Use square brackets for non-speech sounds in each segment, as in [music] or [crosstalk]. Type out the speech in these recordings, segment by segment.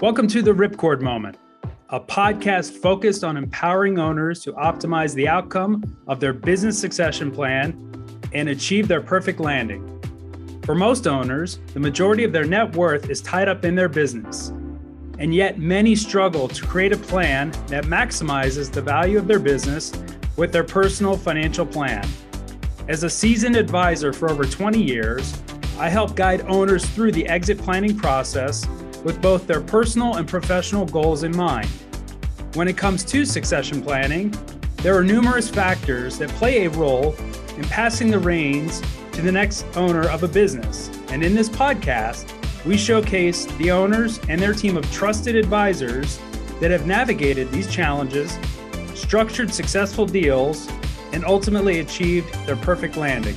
Welcome to the Ripcord Moment, a podcast focused on empowering owners to optimize the outcome of their business succession plan and achieve their perfect landing. For most owners, the majority of their net worth is tied up in their business. And yet, many struggle to create a plan that maximizes the value of their business with their personal financial plan. As a seasoned advisor for over 20 years, I help guide owners through the exit planning process with both their personal and professional goals in mind. When it comes to succession planning, there are numerous factors that play a role in passing the reins to the next owner of a business. And in this podcast, we showcase the owners and their team of trusted advisors that have navigated these challenges, structured successful deals, and ultimately achieved their perfect landing.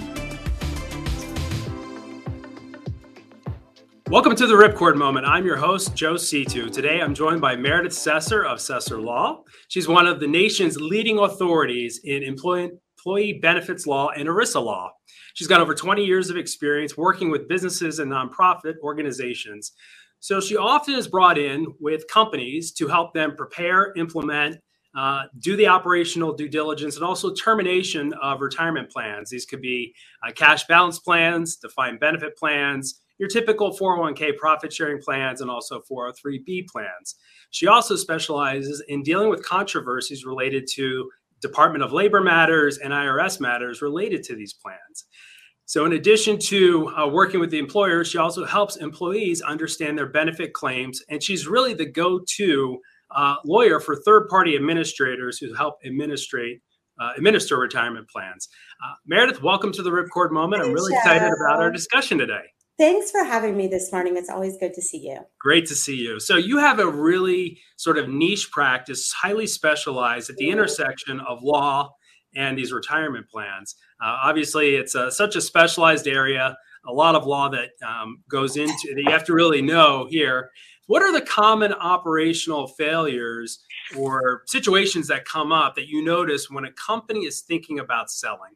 Welcome to the Ripcord Moment. I'm your host, Joe Situ. Today I'm joined by Meredith Sesser of Sesser Law. She's one of the nation's leading authorities in employee, benefits law and ERISA law. She's got over 20 years of experience working with businesses and nonprofit organizations. So she often is brought in with companies to help them prepare, implement, uh, do the operational due diligence and also termination of retirement plans. These could be uh, cash balance plans, defined benefit plans, your typical 401k profit sharing plans and also 403b plans. She also specializes in dealing with controversies related to Department of Labor matters and IRS matters related to these plans. So, in addition to uh, working with the employer, she also helps employees understand their benefit claims, and she's really the go to uh, lawyer for third party administrators who help administrate. Uh, administer retirement plans. Uh, Meredith, welcome to the Ripcord Moment. I'm really excited about our discussion today. Thanks for having me this morning. It's always good to see you. Great to see you. So, you have a really sort of niche practice, highly specialized at the intersection of law and these retirement plans. Uh, obviously, it's a, such a specialized area, a lot of law that um, goes into that you have to really know here. What are the common operational failures or situations that come up that you notice when a company is thinking about selling?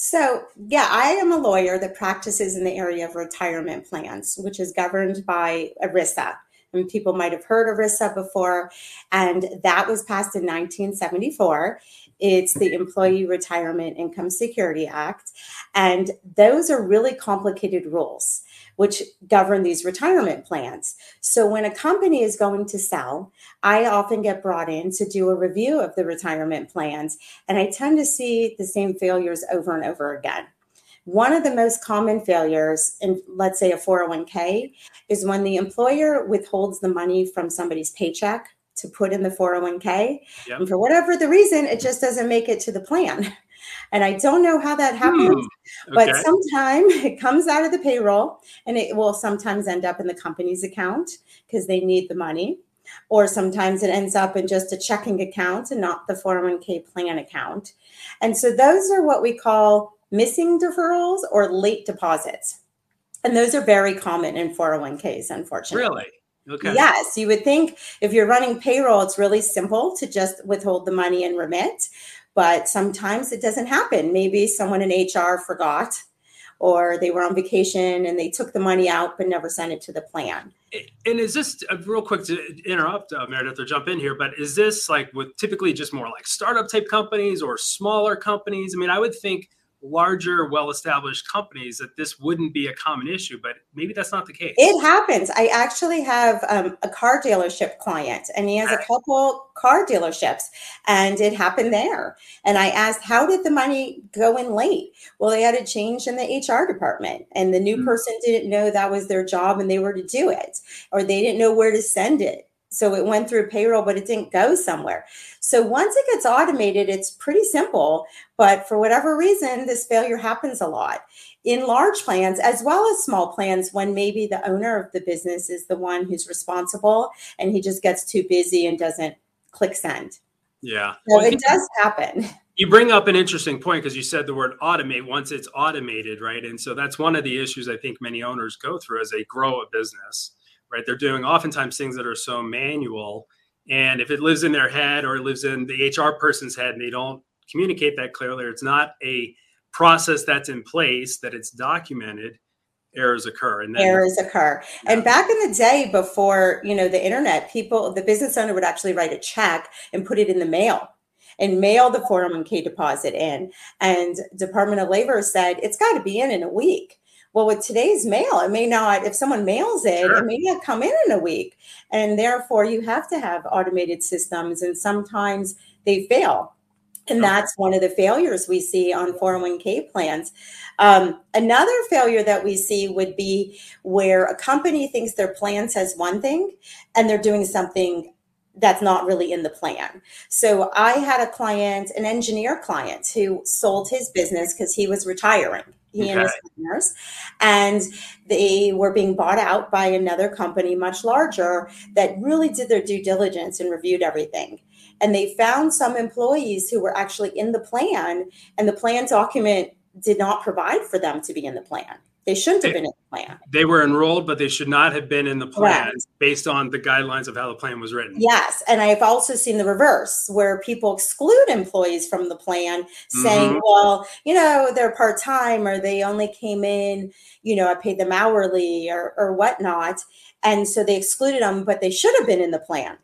So, yeah, I am a lawyer that practices in the area of retirement plans, which is governed by ERISA. And people might have heard ERISA before, and that was passed in 1974. It's the Employee Retirement Income Security Act. And those are really complicated rules which govern these retirement plans. So when a company is going to sell, I often get brought in to do a review of the retirement plans, and I tend to see the same failures over and over again. One of the most common failures in, let's say, a 401k is when the employer withholds the money from somebody's paycheck to put in the 401k. Yep. And for whatever the reason, it just doesn't make it to the plan. And I don't know how that happens, hmm. okay. but sometime [laughs] it comes out of the payroll and it will sometimes end up in the company's account because they need the money. Or sometimes it ends up in just a checking account and not the 401k plan account. And so those are what we call missing deferrals or late deposits. And those are very common in 401ks, unfortunately. Really? Okay. Yes, you would think if you're running payroll, it's really simple to just withhold the money and remit but sometimes it doesn't happen. Maybe someone in HR forgot or they were on vacation and they took the money out but never sent it to the plan. And is this uh, real quick to interrupt uh, Meredith or jump in here? But is this like with typically just more like startup type companies or smaller companies? I mean, I would think larger, well established companies that this wouldn't be a common issue, but maybe that's not the case. It happens. I actually have um, a car dealership client, and he has a couple car dealerships, and it happened there. And I asked, How did the money go in late? Well, they had a change in the HR department, and the new mm-hmm. person didn't know that was their job and they were to do it, or they didn't know where to send it so it went through payroll, but it didn't go somewhere. So once it gets automated, it's pretty simple. But for whatever reason, this failure happens a lot in large plans as well as small plans when maybe the owner of the business is the one who's responsible and he just gets too busy and doesn't click send. Yeah. So well, it does happen. [laughs] You bring up an interesting point because you said the word automate once it's automated, right? And so that's one of the issues I think many owners go through as they grow a business right? They're doing oftentimes things that are so manual. And if it lives in their head or it lives in the HR person's head and they don't communicate that clearly, or it's not a process that's in place, that it's documented, errors occur and then- errors occur yeah. and back in the day before you know the internet people the business owner would actually write a check and put it in the mail and mail the 401k deposit in and department of labor said it's got to be in in a week well with today's mail it may not if someone mails it sure. it may not come in in a week and therefore you have to have automated systems and sometimes they fail and that's one of the failures we see on 401k plans. Um, another failure that we see would be where a company thinks their plan says one thing and they're doing something that's not really in the plan. So I had a client, an engineer client, who sold his business because he was retiring. He okay. and his partners, and they were being bought out by another company much larger that really did their due diligence and reviewed everything. And they found some employees who were actually in the plan and the plan document did not provide for them to be in the plan they shouldn't have been in the plan they were enrolled but they should not have been in the plan based on the guidelines of how the plan was written yes and i've also seen the reverse where people exclude employees from the plan saying mm-hmm. well you know they're part-time or they only came in you know i paid them hourly or, or whatnot and so they excluded them but they should have been in the plan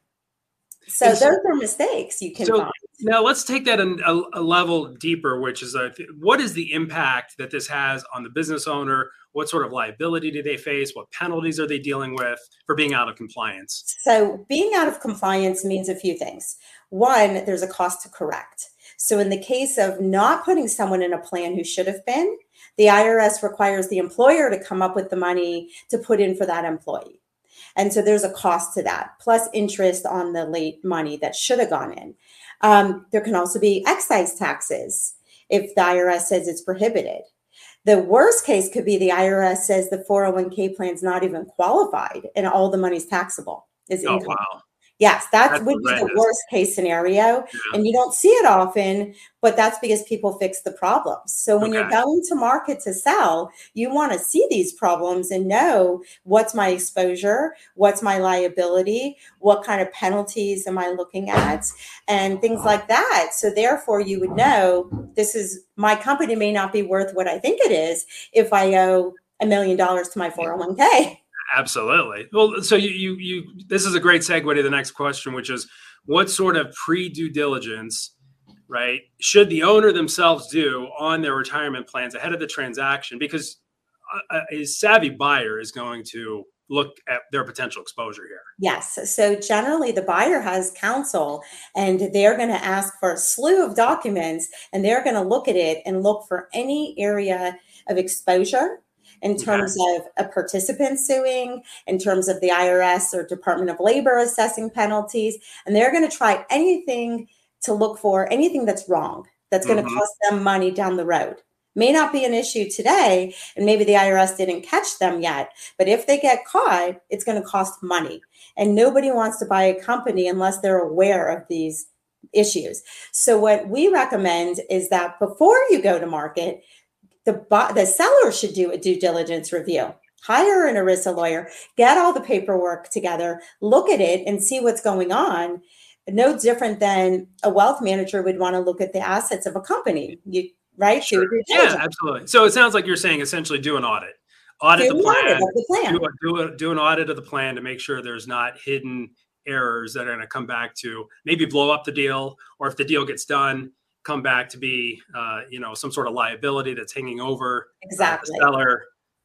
so those are mistakes you can so find. Now let's take that a, a level deeper, which is a, what is the impact that this has on the business owner? What sort of liability do they face? What penalties are they dealing with for being out of compliance? So being out of compliance means a few things. One, there's a cost to correct. So in the case of not putting someone in a plan who should have been, the IRS requires the employer to come up with the money to put in for that employee. And so there's a cost to that, plus interest on the late money that should have gone in. Um, there can also be excise taxes if the IRS says it's prohibited. The worst case could be the IRS says the 401k plan is not even qualified and all the money's taxable. Is oh, income. wow. Yes, that that's would horrendous. be the worst case scenario. Yeah. And you don't see it often, but that's because people fix the problems. So when okay. you're going to market to sell, you want to see these problems and know what's my exposure, what's my liability, what kind of penalties am I looking at, and things uh-huh. like that. So therefore, you would uh-huh. know this is my company may not be worth what I think it is if I owe a million dollars to my 401k. Absolutely. Well, so you, you, you, this is a great segue to the next question, which is what sort of pre due diligence, right, should the owner themselves do on their retirement plans ahead of the transaction? Because a, a savvy buyer is going to look at their potential exposure here. Yes. So generally, the buyer has counsel and they're going to ask for a slew of documents and they're going to look at it and look for any area of exposure in terms of a participant suing, in terms of the IRS or Department of Labor assessing penalties. And they're going to try anything to look for anything that's wrong, that's going to mm-hmm. cost them money down the road. May not be an issue today, and maybe the IRS didn't catch them yet. But if they get caught, it's going to cost money. And nobody wants to buy a company unless they're aware of these issues. So, what we recommend is that before you go to market, the, the seller should do a due diligence review. Hire an ERISA lawyer, get all the paperwork together, look at it, and see what's going on. No different than a wealth manager would want to look at the assets of a company. You right? Sure. Yeah, absolutely. So it sounds like you're saying essentially do an audit. Audit, the plan, audit the plan. Do, a, do, a, do an audit of the plan to make sure there's not hidden errors that are going to come back to maybe blow up the deal, or if the deal gets done, come back to be uh, you know some sort of liability that's hanging over exactly uh, the seller.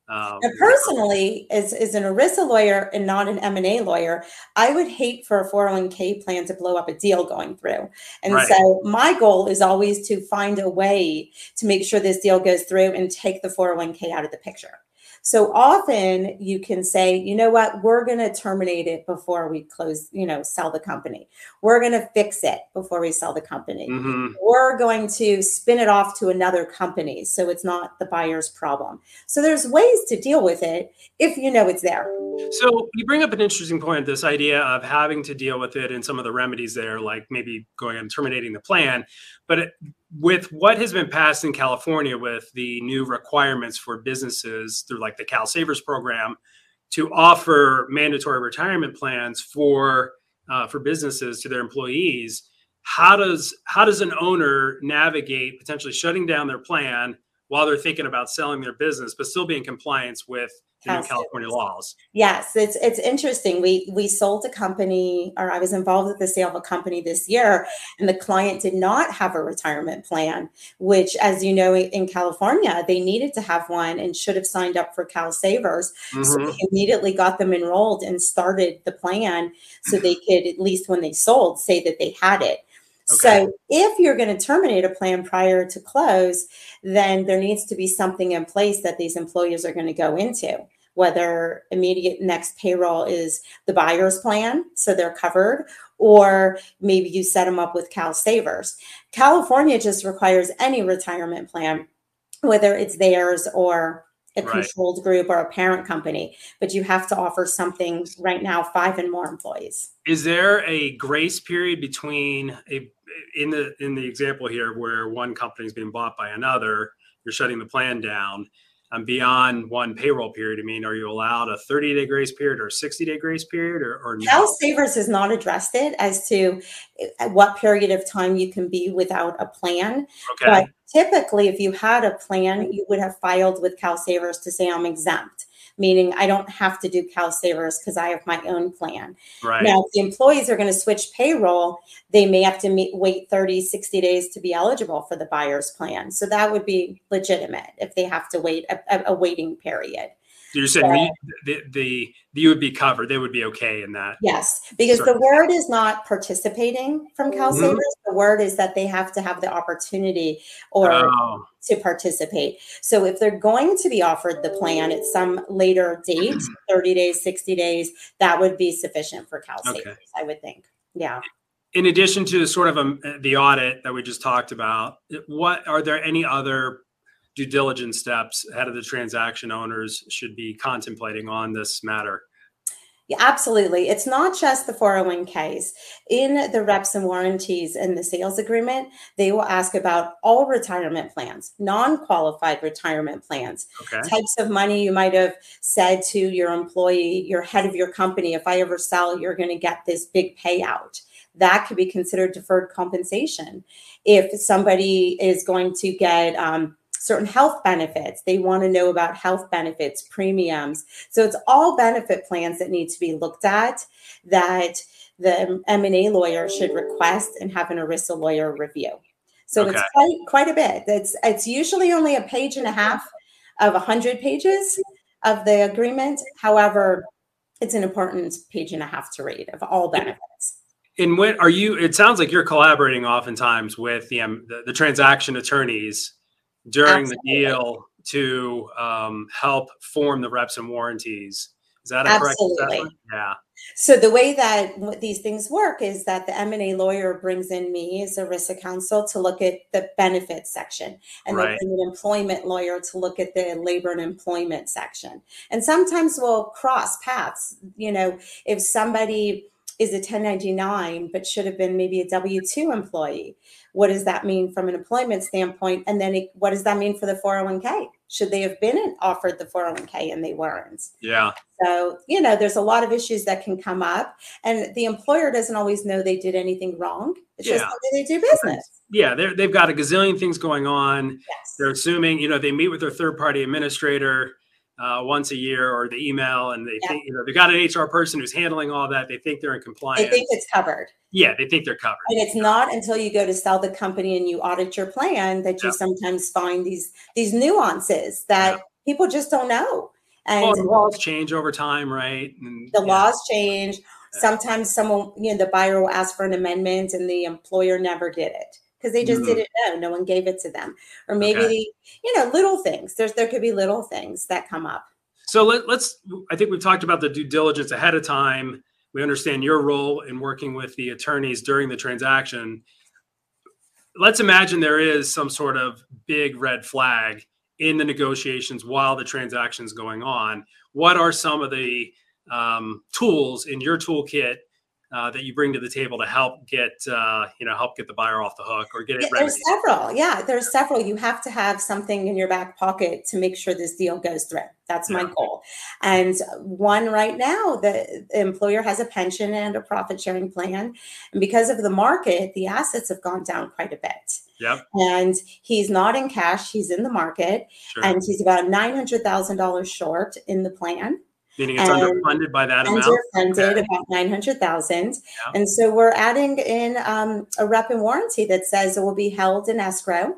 Um, personally, as, as an ERISA lawyer and not an M&A lawyer, I would hate for a 401k plan to blow up a deal going through. And right. so my goal is always to find a way to make sure this deal goes through and take the 401k out of the picture. So often you can say, you know what, we're going to terminate it before we close, you know, sell the company. We're going to fix it before we sell the company. Mm-hmm. We're going to spin it off to another company so it's not the buyer's problem. So there's ways to deal with it if you know it's there. So you bring up an interesting point this idea of having to deal with it and some of the remedies there, like maybe going and terminating the plan. But it, with what has been passed in California with the new requirements for businesses through like the Cal Savers program to offer mandatory retirement plans for uh, for businesses to their employees, how does how does an owner navigate potentially shutting down their plan while they're thinking about selling their business, but still be in compliance with the new California laws. Yes, it's it's interesting. We we sold a company, or I was involved with the sale of a company this year, and the client did not have a retirement plan. Which, as you know, in California, they needed to have one and should have signed up for Cal Savers. Mm-hmm. So we immediately got them enrolled and started the plan, so they could at least when they sold say that they had it. So if you're going to terminate a plan prior to close, then there needs to be something in place that these employers are going to go into. Whether immediate next payroll is the buyer's plan, so they're covered, or maybe you set them up with Cal Savers. California just requires any retirement plan, whether it's theirs or a right. controlled group or a parent company, but you have to offer something right now, five and more employees. Is there a grace period between a in the in the example here where one company is being bought by another, you're shutting the plan down. Um, beyond one payroll period, I mean, are you allowed a 30 day grace period or a 60 day grace period or, or no? Cal Savers has not addressed it as to uh, what period of time you can be without a plan. Okay. But typically, if you had a plan, you would have filed with Cal Savers to say, I'm exempt meaning I don't have to do Cal Savers because I have my own plan. Right. Now, if the employees are going to switch payroll, they may have to meet, wait 30, 60 days to be eligible for the buyer's plan. So that would be legitimate if they have to wait a, a waiting period. You're saying the, the, the you would be covered; they would be okay in that. Yes, because the word is not participating from Cal mm-hmm. The word is that they have to have the opportunity or oh. to participate. So if they're going to be offered the plan at some later date, mm-hmm. 30 days, 60 days, that would be sufficient for Cal okay. I would think. Yeah. In addition to sort of a, um, the audit that we just talked about, what are there any other due diligence steps ahead of the transaction owners should be contemplating on this matter? Yeah, absolutely. It's not just the 401ks. In the reps and warranties in the sales agreement, they will ask about all retirement plans, non qualified retirement plans, okay. types of money you might have said to your employee, your head of your company, if I ever sell, you're going to get this big payout. That could be considered deferred compensation. If somebody is going to get, um, certain health benefits. They want to know about health benefits, premiums. So it's all benefit plans that need to be looked at that the M&A lawyer should request and have an ERISA lawyer review. So okay. it's quite, quite a bit. It's, it's usually only a page and a half of 100 pages of the agreement. However, it's an important page and a half to read of all benefits. And when are you? It sounds like you're collaborating oftentimes with the um, the, the transaction attorneys during Absolutely. the deal to um, help form the reps and warranties. Is that a Absolutely. Yeah. So the way that these things work is that the M&A lawyer brings in me as ERISA counsel to look at the benefits section and right. bring an employment lawyer to look at the labor and employment section. And sometimes we'll cross paths, you know, if somebody is a 1099 but should have been maybe a W2 employee. What does that mean from an employment standpoint? And then it, what does that mean for the 401k? Should they have been offered the 401k and they weren't? Yeah. So, you know, there's a lot of issues that can come up, and the employer doesn't always know they did anything wrong. It's yeah. just the way they do business. Yeah, they've got a gazillion things going on. Yes. They're assuming, you know, they meet with their third party administrator uh, once a year or the email and they yeah. think you know they got an hr person who's handling all that they think they're in compliance they think it's covered. Yeah they think they're covered. And it's not until you go to sell the company and you audit your plan that you yeah. sometimes find these these nuances that yeah. people just don't know. And well, the laws change over time right? And, the laws change. Sometimes someone you know the buyer will ask for an amendment and the employer never did it because they just mm-hmm. didn't know. No one gave it to them. Or maybe, okay. you know, little things. There's there could be little things that come up. So let, let's. I think we've talked about the due diligence ahead of time. We understand your role in working with the attorneys during the transaction. Let's imagine there is some sort of big red flag in the negotiations while the transaction is going on. What are some of the um, tools in your toolkit uh, that you bring to the table to help get uh, you know help get the buyer off the hook or get it Yeah, ready? there's several. Yeah, there's several. You have to have something in your back pocket to make sure this deal goes through. That's my Yeah. goal. And one right now, the employer has a pension and a profit sharing plan. And because of the market, the assets have gone down quite a bit. Yep, And he's not in cash, he's in the market, sure. and he's about $900,000 short in the plan. Meaning it's and- underfunded by that amount. underfunded Okay. about 900,000. Yeah. And so we're adding in um, a rep and warranty that says it will be held in escrow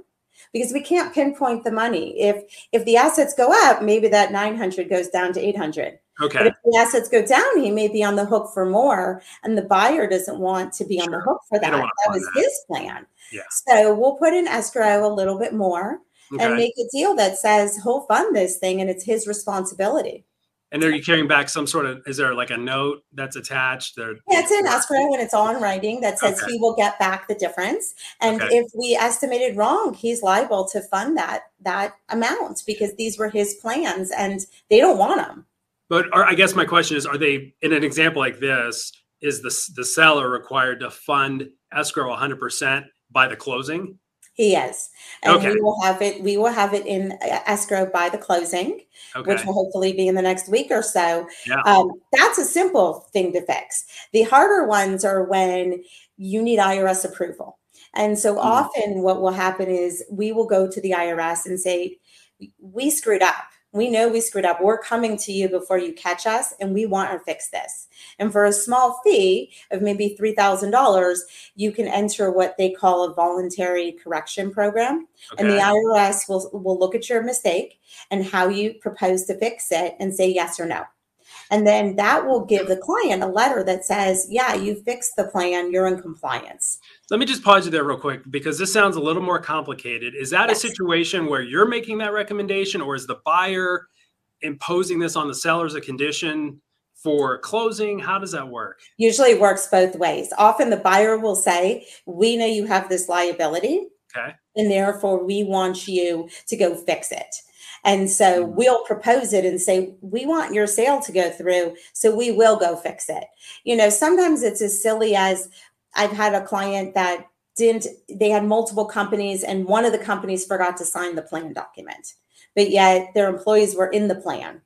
because we can't pinpoint the money. If if the assets go up, maybe that 900 goes down to 800. But Okay, if the assets go down, he may be on the hook for more and the buyer doesn't want to be on the hook for that. That was that. his plan. Yeah. So we'll put in escrow a little bit more and make a deal that says he'll fund this thing and it's his responsibility. And are you carrying back some sort of? Is there like a note that's attached? There. Yeah, it's in escrow and it's all in writing that says Okay. he will get back the difference. And Okay. if we estimated wrong, he's liable to fund that that amount because these were his plans and they don't want them. But are, I guess my question is: Are they in an example like this? Is the the seller required to fund escrow 100 percent by the closing? He is, and Okay. we will have it. We will have it in escrow by the closing, Okay. which will hopefully be in the next week or so. Yeah. Um, that's a simple thing to fix. The harder ones are when you need IRS approval. And so Mhm. often what will happen is we will go to the IRS and say, we screwed up. We know we screwed up. We're coming to you before you catch us, and we want to fix this. And for a small fee of maybe $3,000, you can enter what they call a voluntary correction program. And the IRS will, will look at your mistake and how you propose to fix it and say yes or no. And then that will give the client a letter that says, yeah, you fixed the plan, you're in compliance. Let me just pause you there real quick because this sounds a little more complicated. Is that Yes. a situation where you're making that recommendation, or is the buyer imposing this on the seller as a condition for closing? How does that work? Usually it works both ways. Often the buyer will say, we know you have this liability, Okay. and therefore we want you to go fix it. And so we'll propose it and say, we want your sale to go through, so we will go fix it. You know, sometimes it's as silly as I've had a client that didn't, they had multiple companies, and one of the companies forgot to sign the plan document, but yet their employees were in the plan.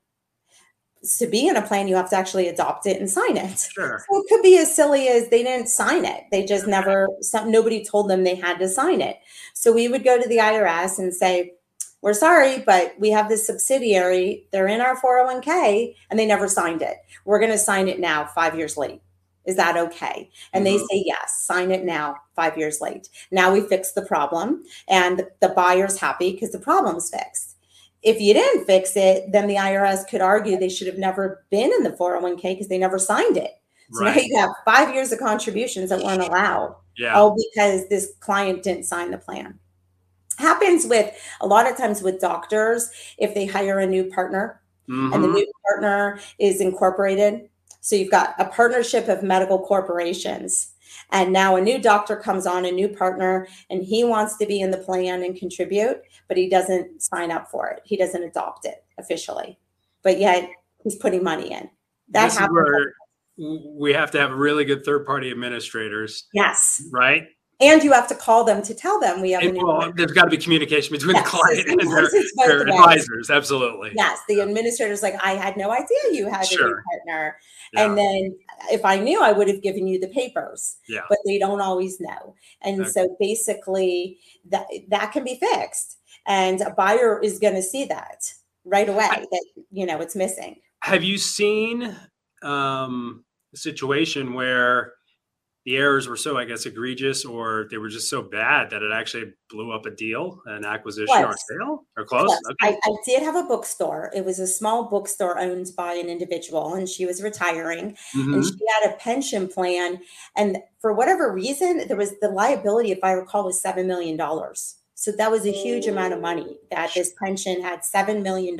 To be in a plan, you have to actually adopt it and sign it. Sure. So it could be as silly as they didn't sign it. They just never, some, nobody told them they had to sign it. So we would go to the IRS and say, we're sorry, but we have this subsidiary. They're in our 401k and they never signed it. We're going to sign it now, five years late. Is that okay? And they Mhm. say, yes, sign it now, five years late. Now we fix the problem and the buyer's happy because the problem's fixed. If you didn't fix it, then the IRS could argue they should have never been in the 401k because they never signed it. So now you have five years of contributions that weren't allowed, Yeah. all because this client didn't sign the plan. Happens with a lot of times with doctors if they hire a new partner and the Mhm. new partner is incorporated. So you've got a partnership of medical corporations. And now a new doctor comes on, a new partner, and he wants to be in the plan and contribute, but he doesn't sign up for it. He doesn't adopt it officially. But yet he's putting money in. That this is happens. where we have to have really good third party administrators, Yes. right? And you have to call them to tell them we have a And, new well, there's got to be communication between Yes, the client and their, sometimes it's both their advisors. Absolutely. Yes, the administrator's like, I had no idea you had a new partner. Yeah. And then if I knew, I would have given you the papers. Yeah. But they don't always know. And Okay. so basically that that can be fixed. And a buyer is going to see that right away that you know it's missing. Have you seen um, a situation where the errors were so, I guess, egregious, or they were just so bad that it actually blew up a deal, an acquisition, or sale, or close? Okay. I, I did have a bookstore. It was a small bookstore owned by an individual, and she was retiring. Mhm. and she had a pension plan and for whatever reason there was the liability if i recall was $7 million so that was a huge amount of money that this pension had $7 million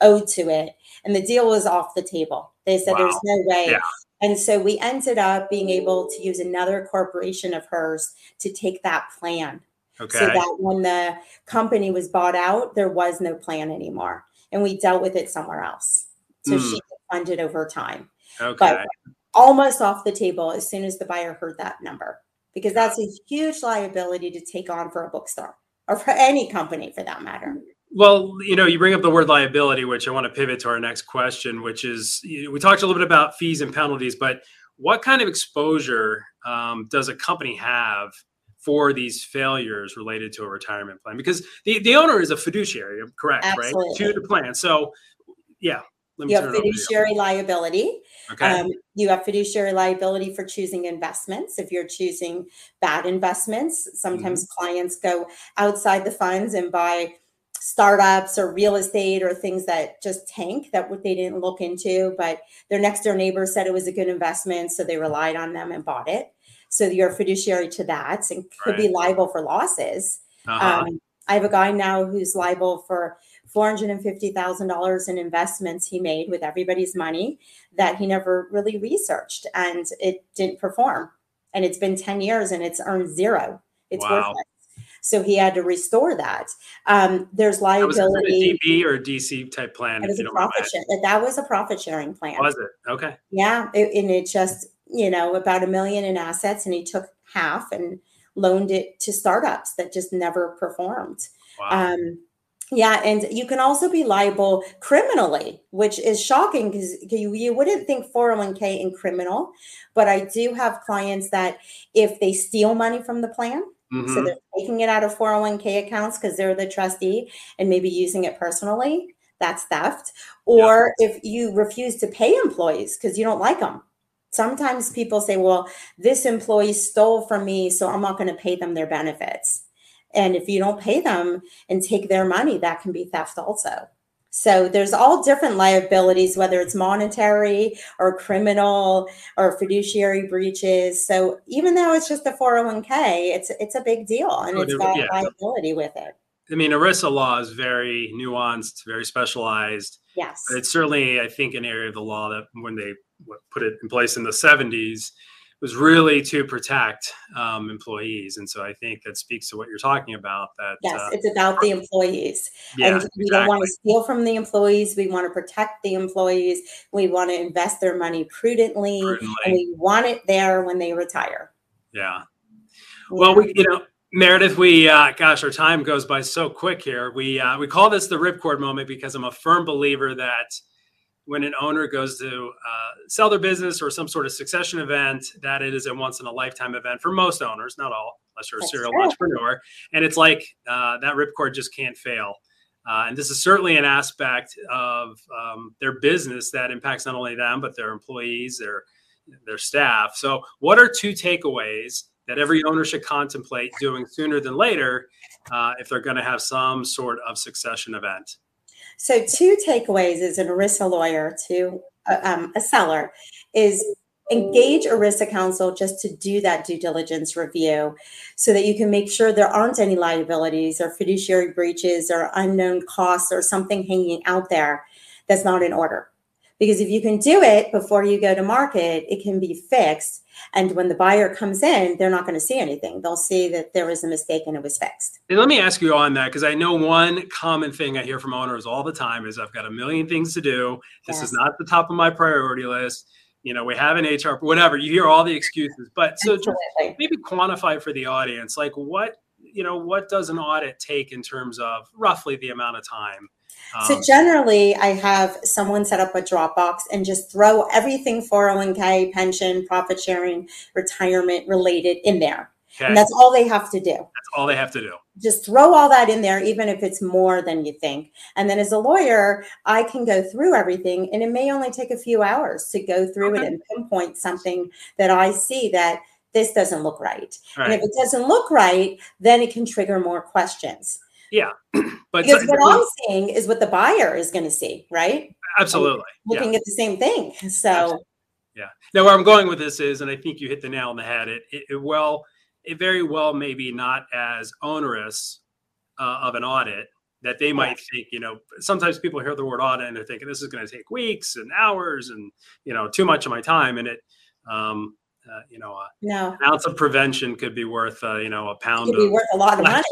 owed to it and the deal was off the table they said there's no way Yeah. And so we ended up being able to use another corporation of hers to take that plan Okay. so that when the company was bought out there was no plan anymore and we dealt with it somewhere else so Hmm. she funded over time okay. but almost off the table as soon as the buyer heard that number because that's a huge liability to take on for a bookstore or for any company for that matter. Well, you know, you bring up the word liability, which I want to pivot to our next question, which is we talked a little bit about fees and penalties, but what kind of exposure um, does a company have for these failures related to a retirement plan? Because the, the owner is a fiduciary, correct, Absolutely. right? To the plan. So, yeah. you have fiduciary liability. Okay. Um, you have fiduciary liability for choosing investments. If you're choosing bad investments, sometimes mm-hmm. clients go outside the funds and buy startups or real estate or things that just tank that what they didn't look into, but their next door neighbor said it was a good investment, so they relied on them and bought it. So you're a fiduciary to that and could right. be liable for losses. Uh-huh. Um, I have a guy now who's liable for $450,000 in investments he made with everybody's money that he never really researched and it didn't perform. And it's been 10 years and it's earned zero. It's wow. worthless. So he had to restore that. Um, there's liability. DB or DC type plan? It was a profit share. That was a profit sharing plan. Was it? Okay. Yeah. It, and it just, you know, about a million in assets and he took half and loaned it to startups that just never performed. Wow. Um, yeah, and you can also be liable criminally, which is shocking because you, you wouldn't think 401k in criminal, but I do have clients that if they steal money from the plan, mm-hmm. so they're taking it out of 401k accounts because they're the trustee and maybe using it personally, that's theft. Or if you refuse to pay employees because you don't like them. Sometimes people say, well, this employee stole from me, so I'm not going to pay them their benefits. And if you don't pay them and take their money, that can be theft also. So there's all different liabilities, whether it's monetary or criminal or fiduciary breaches. So even though it's just a 401k, it's it's a big deal and oh, it's got yeah. liability with it. I mean, ERISA law is very nuanced, very specialized. Yes. It's certainly, I think, an area of the law that when they put it in place in the 70s, was really to protect um, employees. And so I think that speaks to what you're talking about. That yes, uh, it's about the employees, yeah, and we exactly. don't want to steal from the employees. We want to protect the employees. We want to invest their money prudently, prudently. and we want it there when they retire. Yeah. Well, we you know. Meredith, we uh, gosh, our time goes by so quick here. We uh, we call this the ripcord moment because I'm a firm believer that when an owner goes to uh, sell their business or some sort of succession event, that it is a once in a lifetime event for most owners, not all, unless you're a That's serial true. entrepreneur. And it's like uh, that ripcord just can't fail. Uh, and this is certainly an aspect of um, their business that impacts not only them but their employees, their their staff. So, what are two takeaways that every owner should contemplate doing sooner than later uh, if they're going to have some sort of succession event? So, two takeaways as an ERISA lawyer to uh, um, a seller is engage ERISA counsel just to do that due diligence review so that you can make sure there aren't any liabilities or fiduciary breaches or unknown costs or something hanging out there that's not in order. Because if you can do it before you go to market, it can be fixed. And when the buyer comes in, they're not going to see anything. They'll see that there was a mistake and it was fixed. And let me ask you on that because I know one common thing I hear from owners all the time is I've got a million things to do. This yes. is not the top of my priority list. You know, we have an HR, whatever. You hear all the excuses, but so maybe quantify for the audience, like what you know, what does an audit take in terms of roughly the amount of time? So um, generally, I have someone set up a Dropbox and just throw everything 401k, pension, profit sharing, retirement related in there. Okay. And that's all they have to do. That's all they have to do. Just throw all that in there, even if it's more than you think. And then as a lawyer, I can go through everything, and it may only take a few hours to go through okay. it and pinpoint something that I see that this doesn't look right. right. And if it doesn't look right, then it can trigger more questions. Yeah. [clears throat] But because so, what I'm seeing is what the buyer is going to see, right? Absolutely. I'm looking yeah. at the same thing. So Absolutely. yeah. Now where I'm going with this is, and I think you hit the nail on the head. It, it, it well, it very well may be not as onerous uh, of an audit that they might think, you know, sometimes people hear the word audit and they're thinking this is going to take weeks and hours and, you know, too much of my time. And it, um, uh, you know, a No, ounce of prevention could be worth, uh, you know, a it pound could be of worth a lot of money.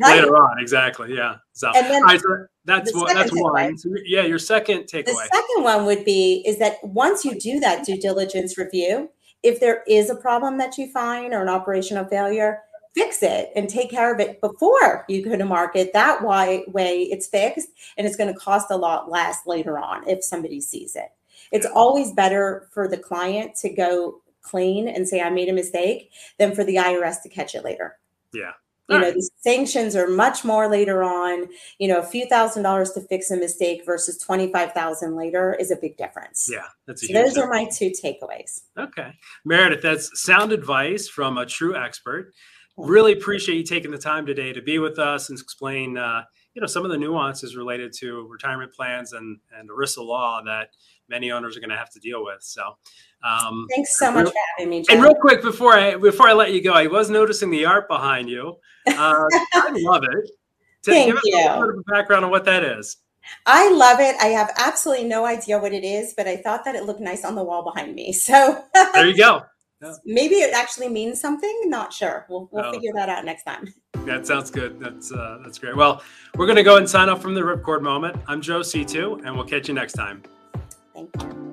Right. later on. Exactly. Yeah. So, And then all right, so that's one. That's one. So, yeah. Your second takeaway. The second one would be is that once you do that due diligence review, if there is a problem that you find or an operational failure, fix it and take care of it before you go to market. That way, way it's fixed and it's going to cost a lot less later on if somebody sees it. It's always better for the client to go clean and say, I made a mistake than for the IRS to catch it later. Yeah. You know, Alright. the sanctions are much more later on. You know, a few thousand dollars to fix a mistake versus 25,000 later is a big difference. Yeah. That's a So huge those are my two takeaways. Okay. Meredith, that's sound advice from a true expert. Really appreciate you taking the time today to be with us and explain, uh, you know, some of the nuances related to retirement plans and, and ERISA law that many owners are going to have to deal with. So, um, Thanks so much for having me, and real quick before I before I let you go, I was noticing the art behind you. Uh, [laughs] I love it. To Thank give us a little bit of a background on what that is. I love it. I have absolutely no idea what it is, but I thought that it looked nice on the wall behind me. So There you go. [laughs] maybe it actually means something. Not sure. We'll, we'll Oh. figure that out next time. That sounds good. That's uh, that's great. Well, we're going to go and sign off from the Ripcord moment. I'm Joe Situ, and we'll catch you next time. Thank you.